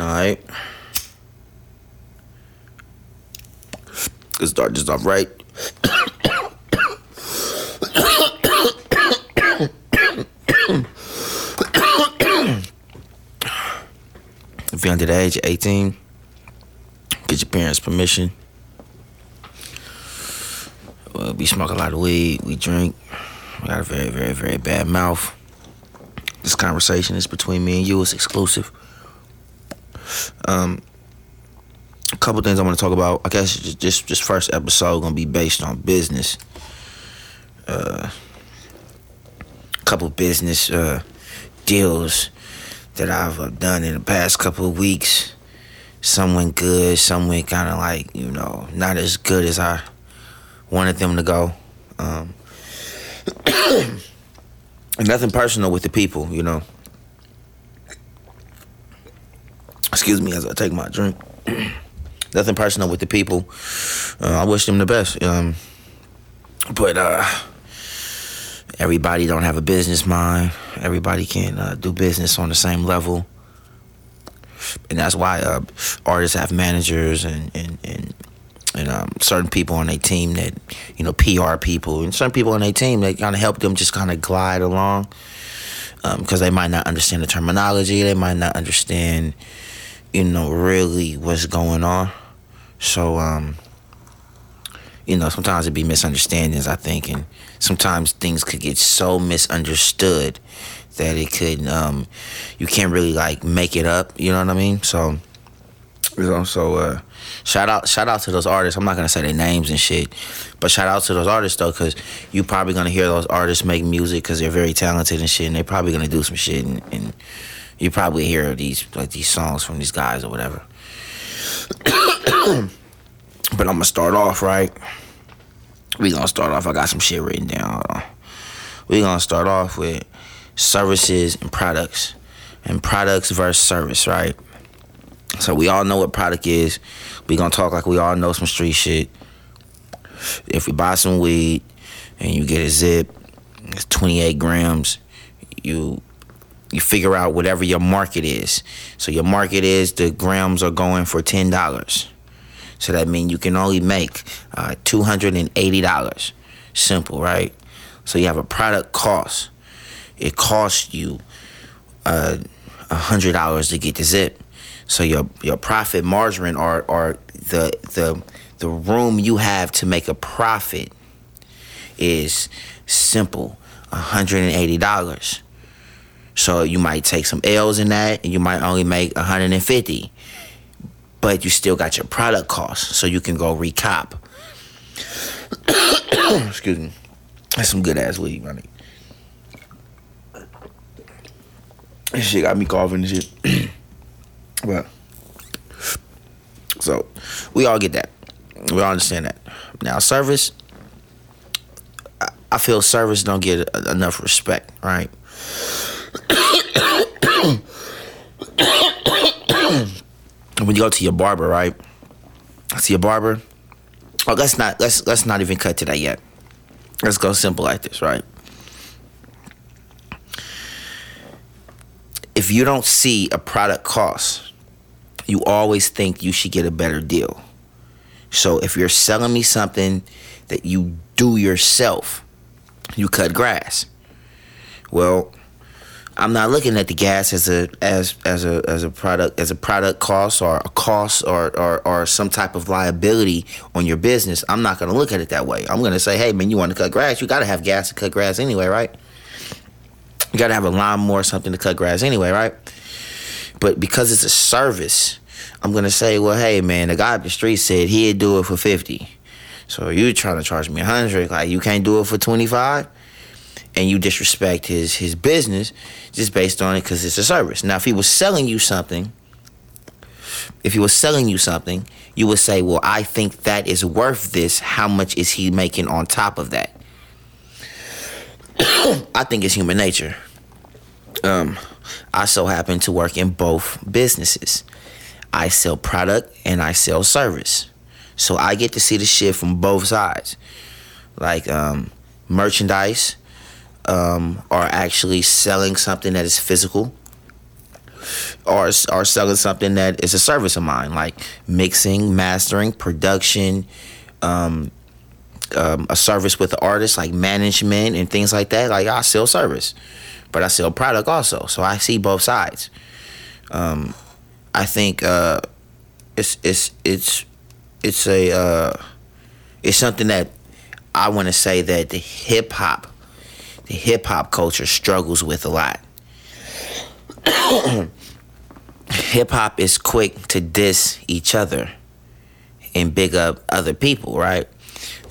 Alright. Let's start this off right. if you're under the age of 18, get your parents' permission. Well, we smoke a lot of weed, we drink, we got a very, very, very bad mouth. This conversation is between me and you, it's exclusive. Um, a couple things I want to talk about. I guess just just first episode gonna be based on business. Uh, a couple business uh, deals that I've uh, done in the past couple of weeks. Some went good, some went kind of like you know not as good as I wanted them to go. Um, nothing personal with the people, you know. Excuse me as I take my drink. nothing personal with the people. Uh, I wish them the best. Um, but uh, everybody don't have a business mind. Everybody can't uh, do business on the same level, and that's why uh, artists have managers and and and, and um, certain people on their team that you know PR people and certain people on their team that kind of help them just kind of glide along because um, they might not understand the terminology. They might not understand you know really what's going on. So um, you know sometimes it be misunderstandings. I think and sometimes things could get so misunderstood that it could um, you can't really like make it up. You know what I mean? So you know so. Uh, Shout out, shout out to those artists. I'm not gonna say their names and shit, but shout out to those artists though, cause you probably gonna hear those artists make music because they're very talented and shit, and they're probably gonna do some shit, and, and you probably hear these like these songs from these guys or whatever. but I'm gonna start off right. We gonna start off. I got some shit written down. We gonna start off with services and products, and products versus service, right? So we all know what product is. We gonna talk like we all know some street shit. If we buy some weed and you get a zip, it's 28 grams. You you figure out whatever your market is. So your market is the grams are going for ten dollars. So that means you can only make uh, two hundred and eighty dollars. Simple, right? So you have a product cost. It costs you uh, hundred dollars to get the zip. So your your profit margin or or the the the room you have to make a profit is simple, $180. So you might take some L's in that and you might only make 150. But you still got your product cost, so you can go recop. Excuse me. That's some good ass weed, money. This shit got me coughing and shit. Well, so we all get that. We all understand that. Now, service, I feel service don't get enough respect, right? when you go to your barber, right? See your barber. Oh, let's not let's let's not even cut to that yet. Let's go simple like this, right? If you don't see a product cost, you always think you should get a better deal. So if you're selling me something that you do yourself, you cut grass. Well, I'm not looking at the gas as a as as a as a product as a product cost or a cost or or, or some type of liability on your business. I'm not gonna look at it that way. I'm gonna say, hey man, you want to cut grass? You gotta have gas to cut grass anyway, right? You gotta have a lawnmower or something to cut grass anyway, right? But because it's a service, I'm gonna say, well, hey man, the guy up the street said he'd do it for fifty. So you trying to charge me a hundred? Like you can't do it for twenty five, and you disrespect his his business just based on it because it's a service. Now, if he was selling you something, if he was selling you something, you would say, well, I think that is worth this. How much is he making on top of that? I think it's human nature. Um, I so happen to work in both businesses. I sell product and I sell service. So I get to see the shit from both sides. Like um, merchandise um, are actually selling something that is physical. or or selling something that is a service of mine, like mixing, mastering, production, um, um, a service with the artist, like management and things like that. Like I sell service, but I sell product also. So I see both sides. Um, I think uh, it's it's it's it's a uh, it's something that I want to say that the hip hop the hip hop culture struggles with a lot. hip hop is quick to diss each other and big up other people, right?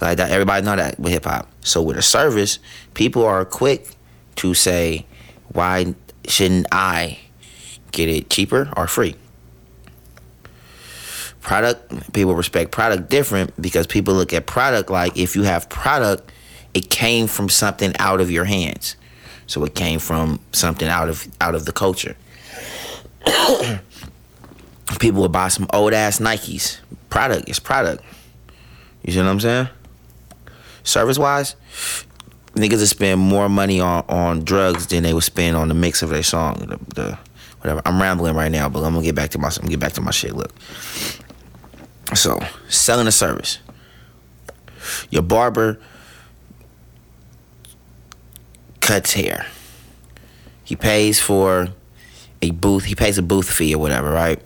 Like that, everybody know that with hip hop. So with a service, people are quick to say, "Why shouldn't I get it cheaper or free?" Product people respect product different because people look at product like if you have product, it came from something out of your hands. So it came from something out of out of the culture. people would buy some old ass Nikes. Product is product. You see what I'm saying? Service wise, niggas would spend more money on, on drugs than they would spend on the mix of their song. The, the whatever. I'm rambling right now, but I'm gonna get back to my I'm get back to my shit. Look. So selling a service. Your barber cuts hair. He pays for a booth. He pays a booth fee or whatever, right?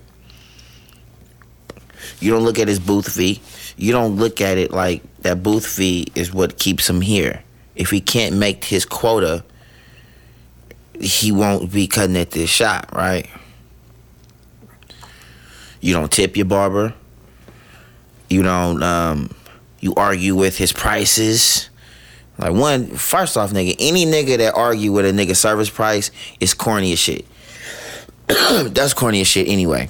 You don't look at his booth fee. You don't look at it like that booth fee is what keeps him here. If he can't make his quota, he won't be cutting at this shop, right? You don't tip your barber. You don't um you argue with his prices. Like one, first off, nigga, any nigga that argue with a nigga service price is corny as shit. That's corny as shit anyway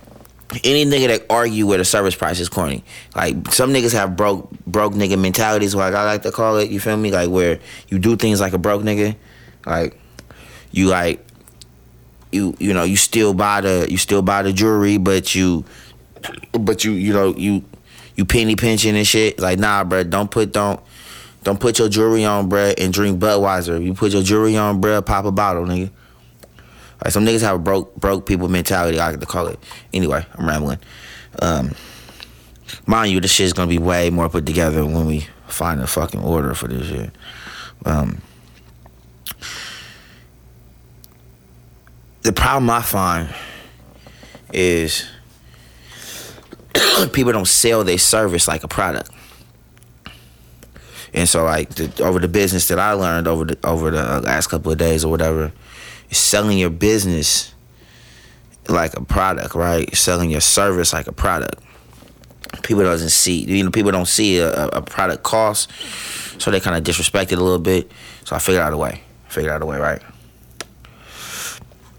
any nigga that argue with a service price is corny. Like some niggas have broke broke nigga mentalities, like I like to call it. You feel me? Like where you do things like a broke nigga, like you like you you know you still buy the you still buy the jewelry, but you but you you know you you penny pinching and shit. Like nah, bro, don't put don't. Don't put your jewelry on, bruh, and drink Budweiser. If You put your jewelry on, bruh, pop a bottle, nigga. Like some niggas have a broke broke people mentality. I like to call it. Anyway, I'm rambling. Um, mind you, this shit's gonna be way more put together when we find a fucking order for this shit. Um, the problem I find is people don't sell their service like a product. And so, like the, over the business that I learned over the over the last couple of days or whatever, selling your business like a product, right? selling your service like a product. People doesn't see, you know, people don't see a, a product cost, so they kind of disrespect it a little bit. So I figured out a way. Figured out a way, right?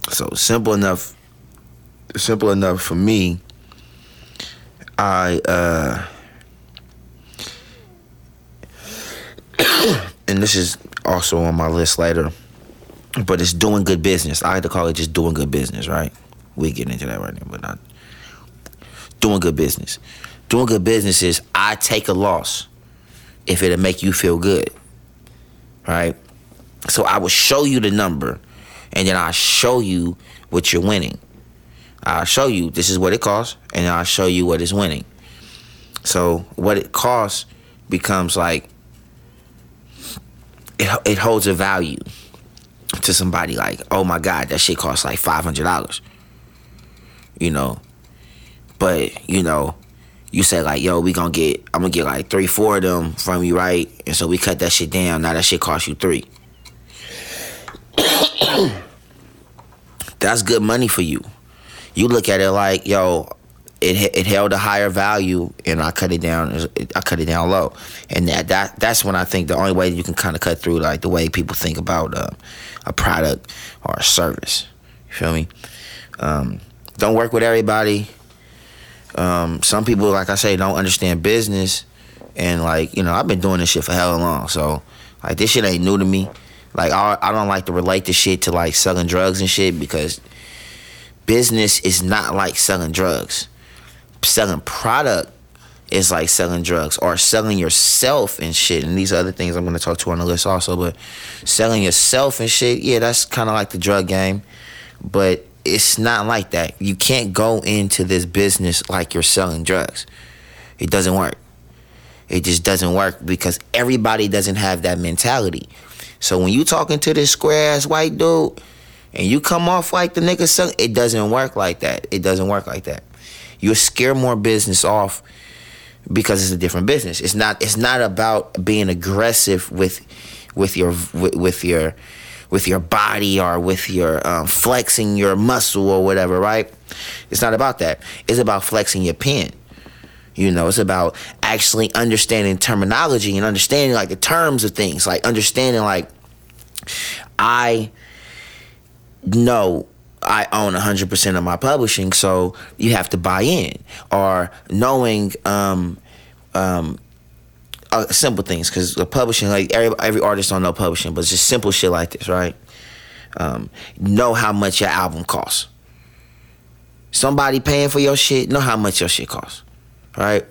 So simple enough. Simple enough for me. I uh, and this is also on my list later but it's doing good business. I like to call it just doing good business, right? We get into that right now, but not doing good business. Doing good business is I take a loss if it'll make you feel good, right? So I will show you the number, and then I show you what you're winning. I'll show you this is what it costs, and I'll show you what is winning. So what it costs becomes like it, it holds a value to somebody like, oh my God, that shit costs like five hundred dollars. You know. But, you know, you say like, yo, we gonna get I'm gonna get like three, four of them from you, right? And so we cut that shit down. Now that shit costs you three. That's good money for you. You look at it like, yo, it it held a higher value, and I cut it down. I cut it down low, and that that that's when I think the only way you can kind of cut through like the way people think about uh, a product or a service. You feel me? Um, don't work with everybody. Um, some people, like I say, don't understand business, and like you know, I've been doing this shit for hell long, so like this shit ain't new to me. Like I, I don't like to relate this shit to like selling drugs and shit because business is not like selling drugs selling product is like selling drugs or selling yourself and shit. And these other things I'm gonna talk to on the list also. But selling yourself and shit, yeah, that's kind of like the drug game. But it's not like that. You can't go into this business like you're selling drugs. It doesn't work. It just doesn't work because everybody doesn't have that mentality. So when you talking to this square ass white dude and you come off like the nigga it doesn't work like that. It doesn't work like that. You'll scare more business off because it's a different business. It's not. It's not about being aggressive with with your with, with your with your body or with your um, flexing your muscle or whatever, right? It's not about that. It's about flexing your pen. You know, it's about actually understanding terminology and understanding like the terms of things, like understanding like I know I own 100% of my publishing, so you have to buy in. Or knowing um, um, uh, simple things, because the publishing, like every, every artist don't know publishing, but it's just simple shit like this, right? Um, know how much your album costs. Somebody paying for your shit, know how much your shit costs, right?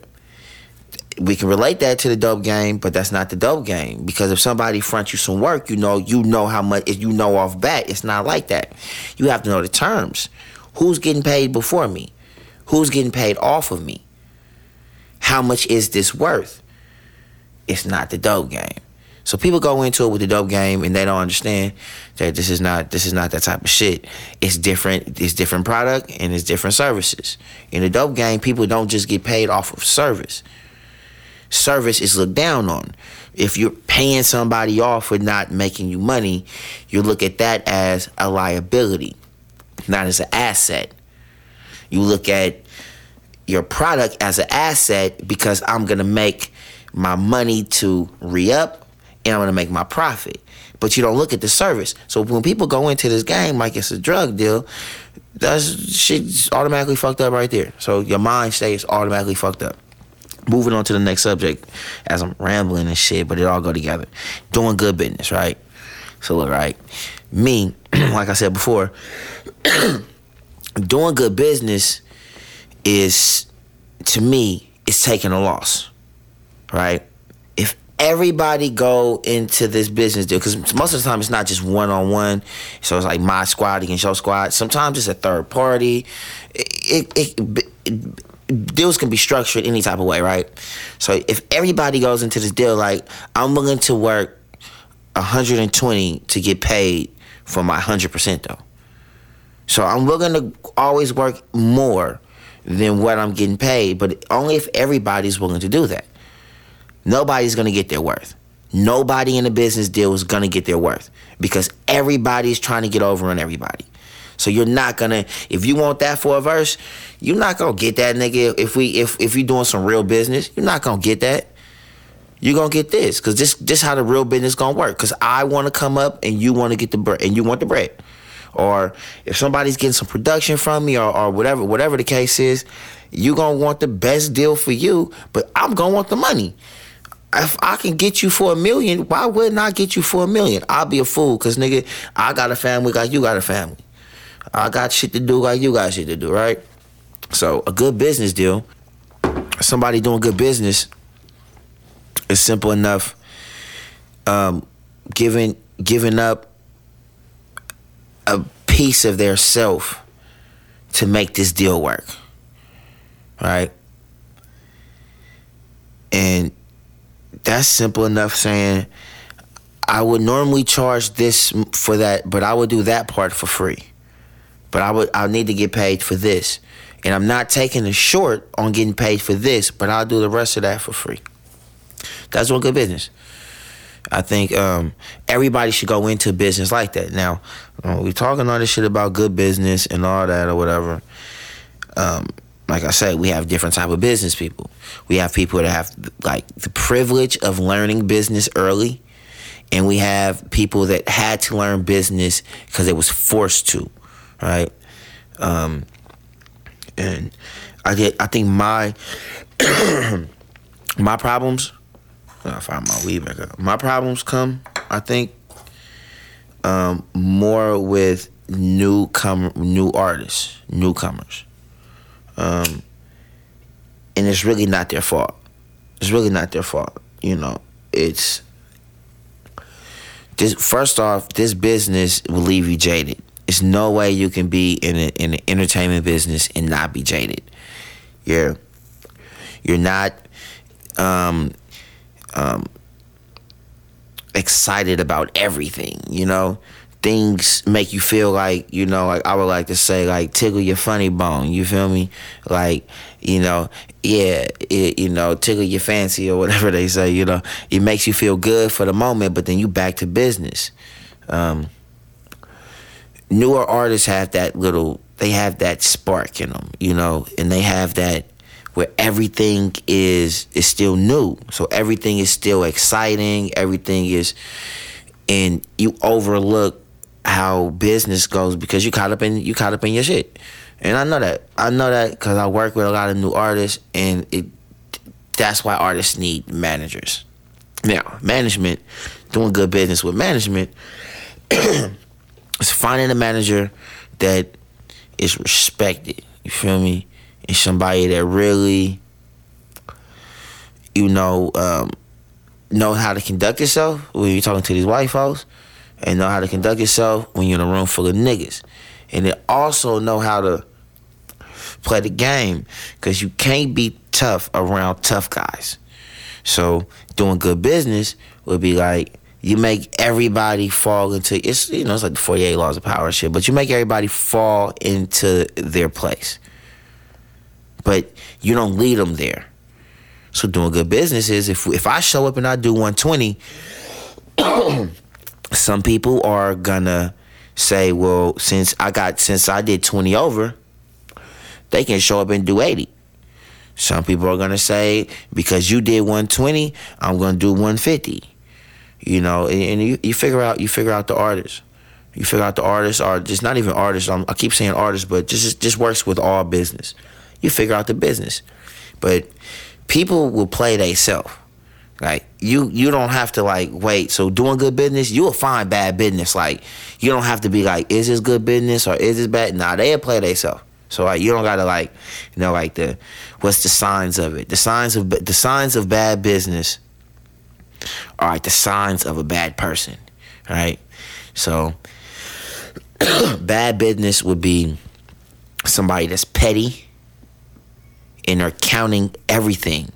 We can relate that to the dope game, but that's not the dope game. Because if somebody fronts you some work, you know, you know how much you know off bat. It's not like that. You have to know the terms. Who's getting paid before me? Who's getting paid off of me? How much is this worth? It's not the dope game. So people go into it with the dope game and they don't understand that this is not this is not that type of shit. It's different. It's different product and it's different services. In the dope game, people don't just get paid off of service service is looked down on. If you're paying somebody off for not making you money, you look at that as a liability, not as an asset. You look at your product as an asset because I'm gonna make my money to re up and I'm gonna make my profit. But you don't look at the service. So when people go into this game like it's a drug deal, that's shit's automatically fucked up right there. So your mind stays automatically fucked up moving on to the next subject as I'm rambling and shit, but it all go together. Doing good business, right? So look, right, me, like I said before, doing good business is to me is taking a loss, right? If everybody go into this business deal, because most of the time it's not just one on one, so it's like my squad against your squad. Sometimes it's a third party. It, it, it, it deals can be structured any type of way, right? So if everybody goes into this deal like I'm willing to work 120 to get paid for my 100% though. So I'm willing to always work more than what I'm getting paid, but only if everybody's willing to do that. Nobody's going to get their worth. Nobody in a business deal is going to get their worth because everybody's trying to get over on everybody. So you're not gonna if you want that for a verse, you're not gonna get that nigga. If we if if you're doing some real business, you're not gonna get that. You're gonna get this because this this how the real business gonna work. Because I want to come up and you want to get the bread and you want the bread. Or if somebody's getting some production from me or, or whatever whatever the case is, you're gonna want the best deal for you. But I'm gonna want the money if I can get you for a million, why wouldn't I get you for a million? I'll be a fool, cause nigga, I got a family like you got a family. I got shit to do like you got shit to do, right? So a good business deal, somebody doing good business is simple enough. Um, giving giving up a piece of their self to make this deal work. Right? And that's simple enough saying I would normally charge this for that, but I would do that part for free but I would I need to get paid for this. And I'm not taking a short on getting paid for this, but I'll do the rest of that for free. That's what good business. I think um, everybody should go into business like that. Now, uh, we talking all this shit about good business and all that or whatever. Um, like I said, we have different type of business people. We have people that have like the privilege of learning business early, and we have people that had to learn business because it was forced to right? Um, and I get, I think my my problems. I find my weed back up. My problems come, I think, um, more with newcomer, new artists, newcomers, um, and it's really not their fault. It's really not their fault. You know, it's this. First off, this business will leave you jaded There's no way you can be in a, in the entertainment business and not be jaded. You're you're not um, um, excited about everything. You know, things make you feel like you know like i would like to say like tickle your funny bone you feel me like you know yeah it, you know tickle your fancy or whatever they say you know it makes you feel good for the moment but then you back to business um, newer artists have that little they have that spark in them you know and they have that where everything is is still new so everything is still exciting everything is and you overlook how business goes because you caught up in you caught up in your shit, and I know that I know that because I work with a lot of new artists, and it that's why artists need managers. Now, management, doing good business with management, is finding a manager that is respected. You feel me? And somebody that really, you know, um, know how to conduct yourself when you're talking to these white folks and know how to conduct yourself when you're in a room full of niggas. And then also know how to play the game because you can't be tough around tough guys. So doing good business would be like you make everybody fall into it's you know it's like the 48 laws of power shit, but you make everybody fall into their place. But you don't lead them there. So doing good business is if if I show up and I do 120 some people are gonna say, well, since I got since I did 20 over, they can show up and do 80. Some people are gonna say, because you did 120, I'm gonna do 150. You know, and, and you, you figure out you figure out the artists. You figure out the artists are just not even artists. I'm, i keep saying artists, but just just works with all business. You figure out the business, but people will play they self. Like you you don't have to like wait. So doing good business, you'll find bad business. Like you don't have to be like, is this good business or is this bad? Nah, they'll play themselves. So like you don't gotta like, you know, like the what's the signs of it? The signs of the signs of bad business are like the signs of a bad person, right? So bad business would be somebody that's petty and they're counting everything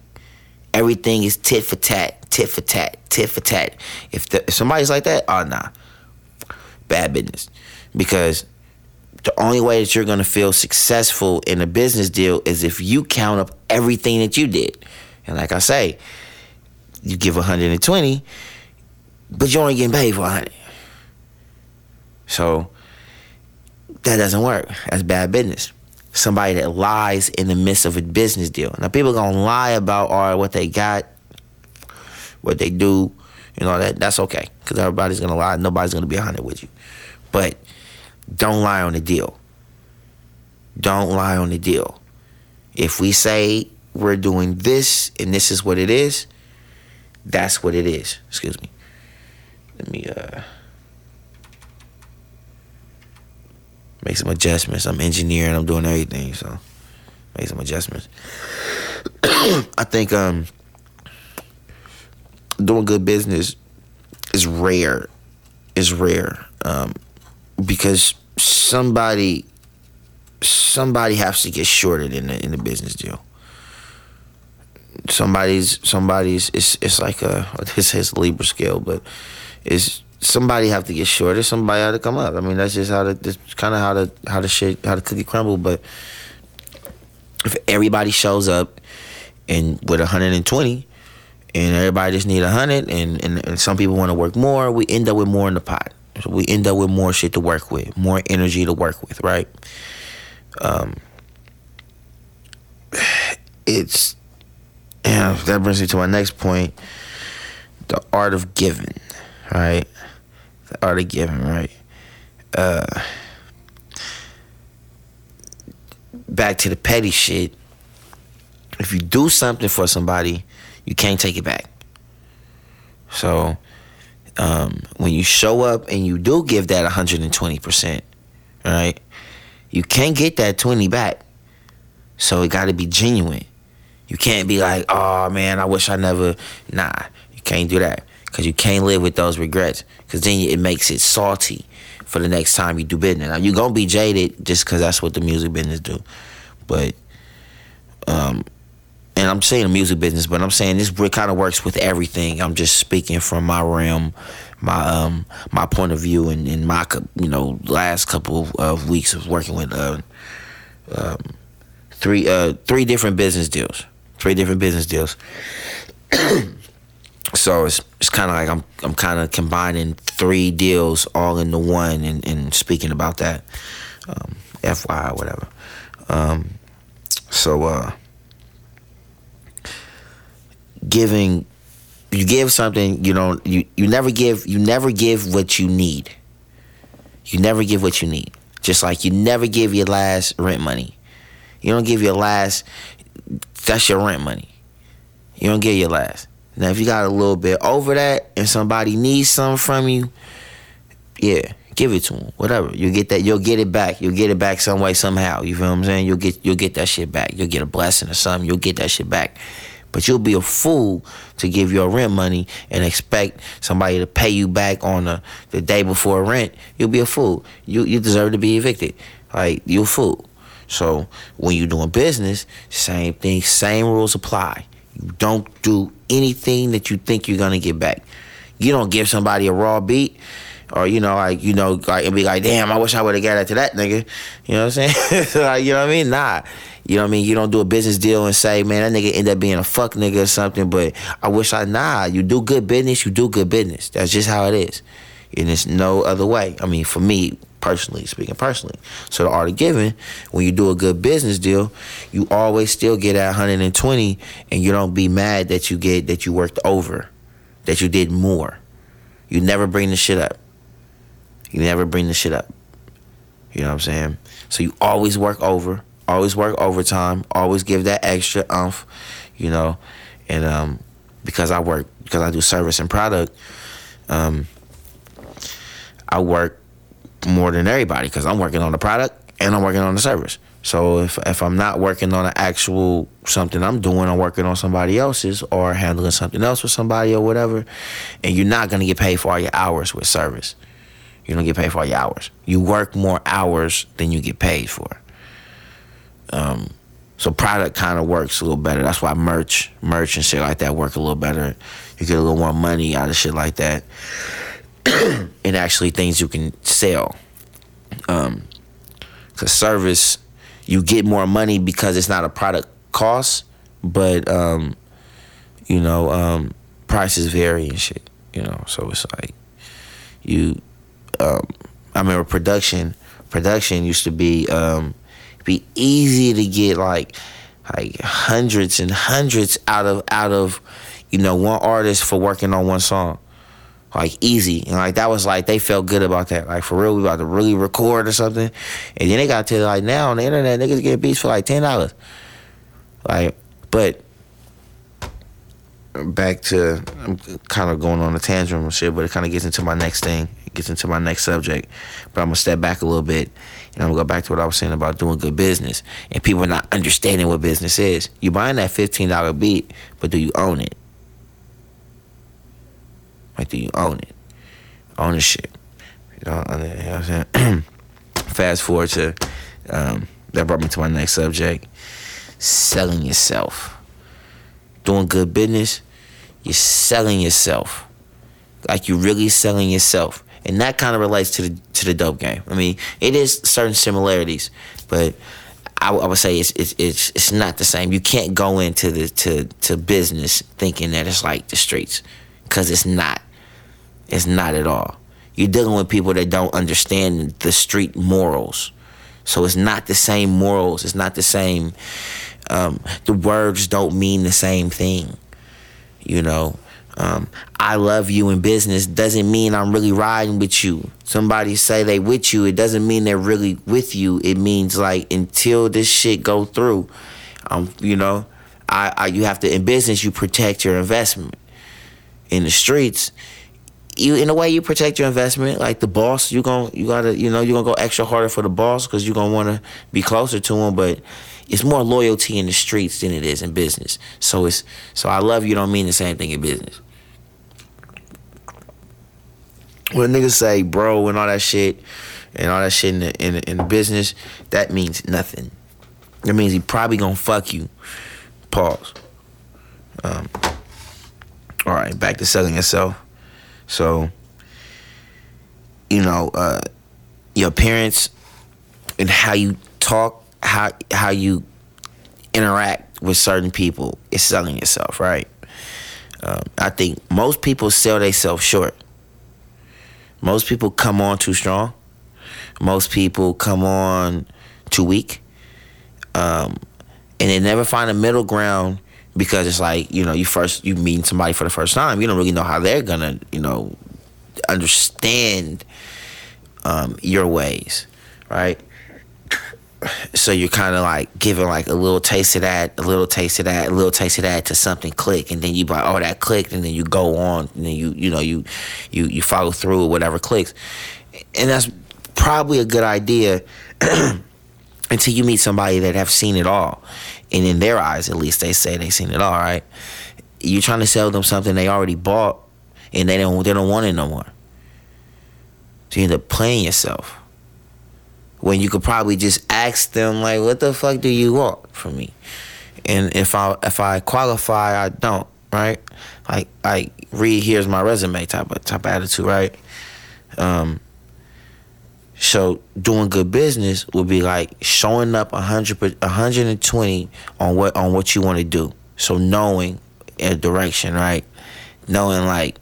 Everything is tit for tat, tit for tat, tit for tat. If, the, if somebody's like that, oh nah, bad business. Because the only way that you're gonna feel successful in a business deal is if you count up everything that you did. And like I say, you give 120, but you're only getting paid for 100. So that doesn't work. That's bad business somebody that lies in the midst of a business deal. Now people gonna lie about all what they got, what they do, you know that that's okay because everybody's gonna lie. Nobody's gonna be honest with you, but don't lie on the deal. Don't lie on the deal. If we say we're doing this and this is what it is, that's what it is. Excuse me. Let me uh make some adjustments. I'm engineering, I'm doing everything, so make some adjustments. I think um doing good business is rare. Is rare. Um because somebody somebody has to get shorted in the in the business deal. Somebody's somebody's it's it's like a this is Libra scale, but it's somebody have to get shorter. Somebody had to come up. I mean, that's just how the that's kind of how the how the shit how the cookie crumble. But if everybody shows up and with 120, and everybody just need 100, and and, and some people want to work more, we end up with more in the pot. So we end up with more shit to work with, more energy to work with, right? Um, it's yeah. That brings me to my next point: the art of giving, right? the art of giving, right? Uh, back to the petty shit. If you do something for somebody, you can't take it back. So, um, when you show up and you do give that 120%, right? You can't get that 20 back. So it got to be genuine. You can't be like, oh man, I wish I never. Nah, you can't do that because you can't live with those regrets because then it makes it salty for the next time you do business. Now you're gonna be jaded just because that's what the music business do, but um, and I'm saying the music business, but I'm saying this kind of works with everything. I'm just speaking from my realm, my um my point of view, and in my you know last couple of weeks of working with uh, um, three uh three different business deals, three different business deals. so it's it's kind of like I'm I'm kind of combining three deals all into one and, and speaking about that, um, FYI whatever. Um, so uh, giving you give something you don't you you never give you never give what you need. You never give what you need. Just like you never give your last rent money. You don't give your last that's your rent money. You don't get your last. Now, if you got a little bit over that and somebody needs something from you, yeah, give it to them. Whatever. You'll get that. You'll get it back. You'll get it back some way, somehow. You feel what I'm saying? You'll get you'll get that shit back. You'll get a blessing or something. You'll get that shit back. But you'll be a fool to give your rent money and expect somebody to pay you back on the, the day before rent. You'll be a fool. You you deserve to be evicted. Like you're a fool. So when you're doing business, same thing, same rules apply. You don't do anything that you think you're gonna get back. You don't give somebody a raw beat, or you know, like you know, like and be like, damn, I wish I would have got that to that nigga. You know what I'm saying? like, you know what I mean? Nah. You know what I mean? You don't do a business deal and say, man, that nigga end up being a fuck nigga or something. But I wish I nah. You do good business, you do good business. That's just how it is, and it's no other way. I mean, for me, personally speaking personally. So the art of giving when you do a good business deal you always still get at 120 and you don't be mad that you get that you worked over that you did more. You never bring the shit up. You never bring the shit up. You know what i'm saying? So you always work over always work overtime always give that extra umph you know? And um because i work because i do service and product um i work more than everybody because I'm working on the product and I'm working on the service. So if if I'm not working on an actual something I'm doing, I'm working on somebody else's or handling something else with somebody or whatever, and you're not gonna get paid for all your hours with service. You don't get paid for all your hours. You work more hours than you get paid for. Um, so product kind of works a little better. That's why merch, merch and shit like that work a little better. You get a little more money out of shit like that. and actually things you can sell. Um, cause service, you get more money because it's not a product cost, but um, you know, um, prices vary and shit. You know, so it's like you. Um, I remember production. Production used to be um, be easy to get like like hundreds and hundreds out of out of you know one artist for working on one song like easy. And like that was like they felt good about that. Like for real, we about to really record or something. And then they got to like now on the internet, niggas get beats for like ten dollars. Like, but back to I'm kind of going on a tangent and shit, but it kind of gets into my next thing. It gets into my next subject. But I'm gonna step back a little bit and I'm gonna go back to what I was saying about doing good business and people not understanding what business is. You buying that fifteen dollar beat, but do you own it? Like, do you own it? Ownership. You know, you know what I'm saying? Fast forward to um, that brought me to my next subject: selling yourself. Doing good business, you're selling yourself. Like you're really selling yourself, and that kind of relates to the to the dope game. I mean, it is certain similarities, but I, I, would say it's, it's it's it's not the same. You can't go into the to to business thinking that it's like the streets, because it's not. It's not at all. You're dealing with people that don't understand the street morals. So it's not the same morals. It's not the same. Um, the words don't mean the same thing. You know, um, I love you in business doesn't mean I'm really riding with you. Somebody say they with you, it doesn't mean they're really with you. It means like until this shit go through, um, you know, I, I you have to in business you protect your investment. In the streets, you in a way you protect your investment. Like the boss, you going you gotta you know you gonna go extra harder for the boss because you are gonna want to be closer to him. But it's more loyalty in the streets than it is in business. So it's so I love you don't mean the same thing in business. when niggas say bro and all that shit and all that shit in the, in the, in the business, that means nothing. That means he probably gonna fuck you. Pause. Um, all right, back to selling yourself. So, you know, uh, your appearance and how you talk, how how you interact with certain people is selling yourself, right? Um, I think most people sell themselves short. Most people come on too strong. Most people come on too weak. Um, and they never find a middle ground because it's like, you know, you first you meet somebody for the first time. You don't really know how they're gonna, you know, understand um, your ways, right? so you're kind of like giving like a little taste of that, a little taste of that, a little taste of that to something click, and then you like, oh, that clicked, and then you go on, and then you you know you you you follow through with whatever clicks, and that's probably a good idea until you meet somebody that have seen it all, and in their eyes, at least, they say they seen it all. Right? You're trying to sell them something they already bought, and they don't they don't want it no more. So you end up playing yourself when you could probably just ask them like, "What the fuck do you want from me?" And if I if I qualify, I don't right. Like I read here's my resume type of type of attitude, right? Um. So doing good business would be like showing up 100 120 on what on what you want to do. So knowing a direction, right? Knowing like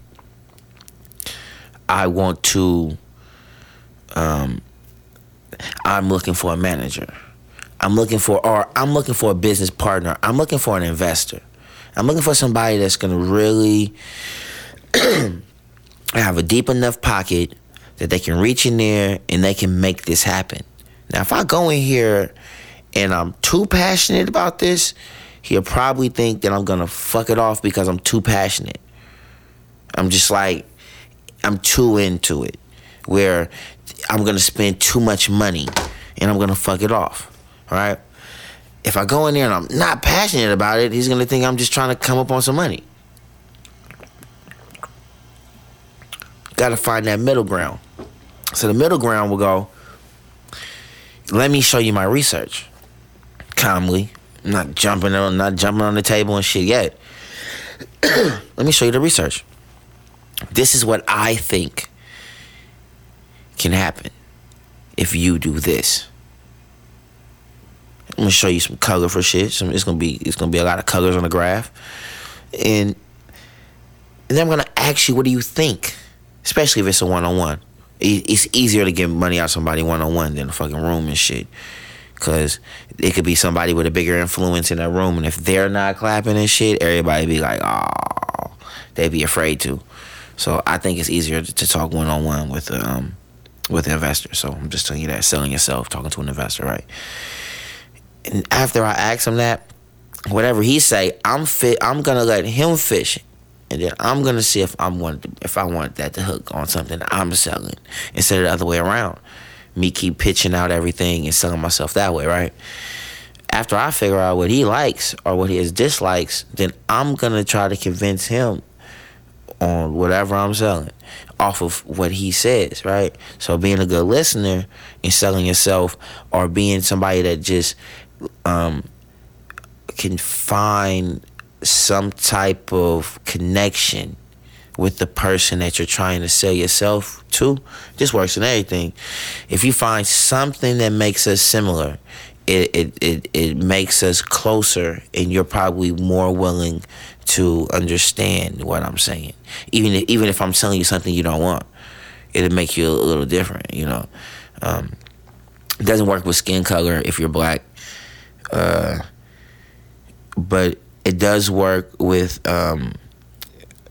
I want to um I'm looking for a manager. I'm looking for, or I'm looking for a business partner. I'm looking for an investor. I'm looking for somebody that's gonna really have a deep enough pocket that they can reach in there and they can make this happen. Now, if I go in here and I'm too passionate about this, he'll probably think that I'm gonna fuck it off because I'm too passionate. I'm just like, I'm too into it. Where I'm gonna spend too much money and I'm gonna fuck it off. Right? If I go in there and I'm not passionate about it, he's gonna think I'm just trying to come up on some money. Gotta find that middle ground. So the middle ground will go, let me show you my research. Calmly. I'm not jumping on not jumping on the table and shit yet. let me show you the research. This is what I think can happen if you do this. I'm gonna show you some color for shit. Some, it's gonna be it's gonna be a lot of colors on the graph, and and then I'm gonna ask you, what do you think? Especially if it's a one on one. It's easier to get money out somebody one on one than a fucking room and shit. Cause it could be somebody with a bigger influence in that room, and if they're not clapping and shit, everybody be like, oh, they'd be afraid to. So I think it's easier to talk one on one with um with an investor. So I'm just telling you that selling yourself, talking to an investor, right? And after I ask him that, whatever he say, I'm fit. I'm gonna let him fish, and then I'm gonna see if I'm want if I want that to hook on something I'm selling instead of the other way around. Me keep pitching out everything and selling myself that way, right? After I figure out what he likes or what his dislikes, then I'm gonna try to convince him on whatever I'm selling off of what he says, right? So being a good listener and selling yourself or being somebody that just um, can find some type of connection with the person that you're trying to sell yourself to just works in everything if you find something that makes us similar it, it, it, it makes us closer and you're probably more willing to understand what I'm saying. Even if, even if I'm telling you something you don't want, it'll make you a little different, you know. Um, it doesn't work with skin color if you're black, uh, but it does work with um,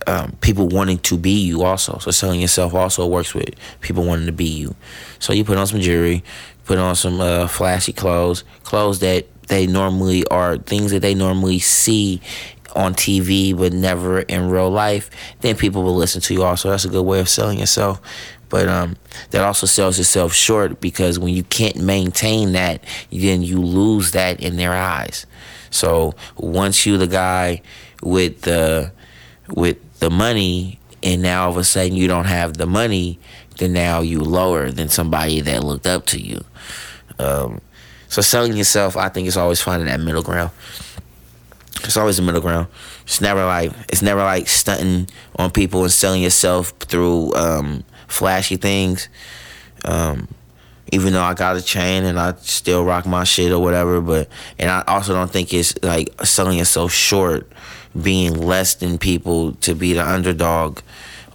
um, people wanting to be you also. So selling yourself also works with people wanting to be you. So you put on some jewelry, put on some uh, flashy clothes, clothes that they normally are things that they normally see on TV but never in real life, then people will listen to you also. That's a good way of selling yourself. But um, that also sells yourself short because when you can't maintain that, then you lose that in their eyes. So once you the guy with the with the money and now all of a sudden you don't have the money, then now you lower than somebody that looked up to you. Um, so selling yourself, I think it's always finding that middle ground. It's always the middle ground. It's never like it's never like stunting on people and selling yourself through um, flashy things. Um, even though I got a chain and I still rock my shit or whatever, but and I also don't think it's like selling yourself short, being less than people to be the underdog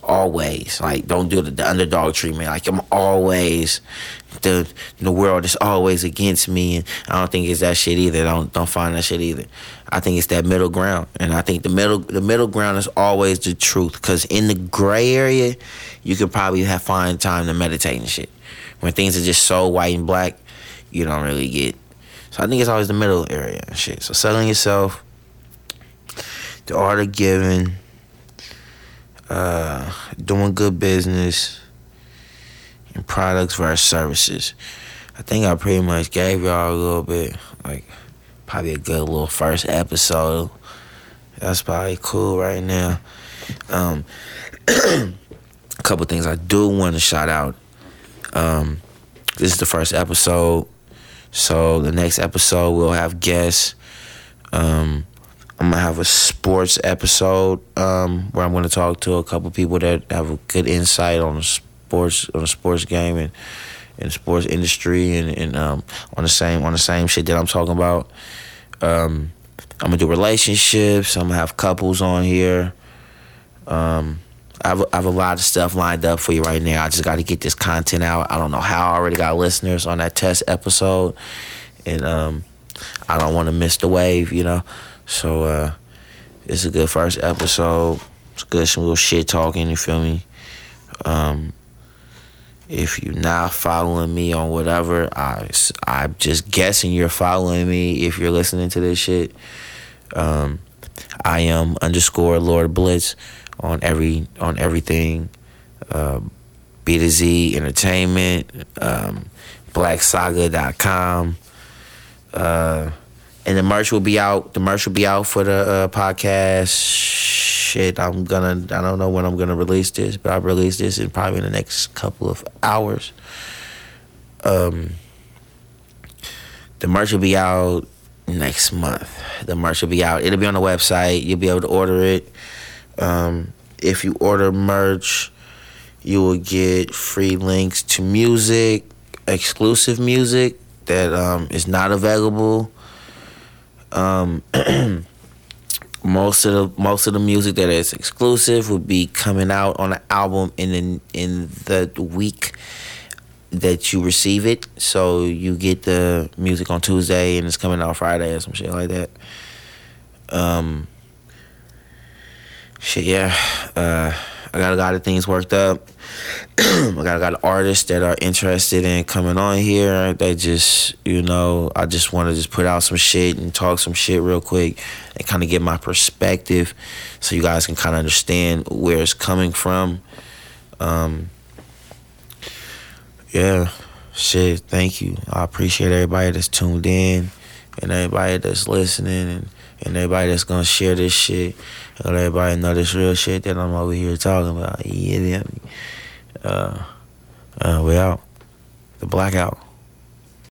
always. Like don't do the, the underdog treatment. Like I'm always the the world is always against me, and I don't think it's that shit either. Don't don't find that shit either. I think it's that middle ground, and I think the middle the middle ground is always the truth. Because in the gray area, you could probably have find time to meditate and shit. When things are just so white and black, you don't really get. So I think it's always the middle area and shit. So settling yourself, the art of giving, uh, doing good business, and products versus services. I think I pretty much gave y'all a little bit, like probably a good little first episode. That's probably cool right now. Um, a couple things I do want to shout out. Um, this is the first episode, so the next episode we'll have guests. Um, I'm gonna have a sports episode um, where I'm gonna talk to a couple people that have a good insight on sports on the sports game and in sports industry and, and um, on the same on the same shit that I'm talking about. Um, I'm gonna do relationships. I'm gonna have couples on here. Um, I have, I have a lot of stuff lined up for you right now. I just got to get this content out. I don't know how. I already got listeners on that test episode, and um, I don't want to miss the wave, you know. So uh, it's a good first episode. It's good, some little shit talking. You feel me? Um, if you're not following me on whatever, I I'm just guessing you're following me. If you're listening to this shit, um, I am underscore Lord Blitz on every on everything. Uh, B to Z Entertainment, um, BlackSaga.com. Uh, and the merch will be out. The merch will be out for the uh, podcast. Shit, I'm gonna. I don't know when I'm gonna release this, but I'll release this in probably in the next couple of hours. Um, the merch will be out next month. The merch will be out. It'll be on the website. You'll be able to order it. Um, if you order merch, you will get free links to music, exclusive music that um, is not available. Um, most of the most of the music that is exclusive will be coming out on an album in in, in the week that you receive it. So you get the music on Tuesday and it's coming out Friday or some shit like that. Um, shit, yeah. Uh, I got a lot of things worked up. I got a lot of artists that are interested in coming on here. They just, you know, I just want to just put out some shit and talk some shit real quick and kind of get my perspective so you guys can kind of understand where it's coming from. Um, yeah, shit, thank you. I appreciate everybody that's tuned in and everybody that's listening and, and everybody that's gonna share this shit let everybody know this real shit that I'm over here talking about. Yeah, uh, uh, we out. The blackout.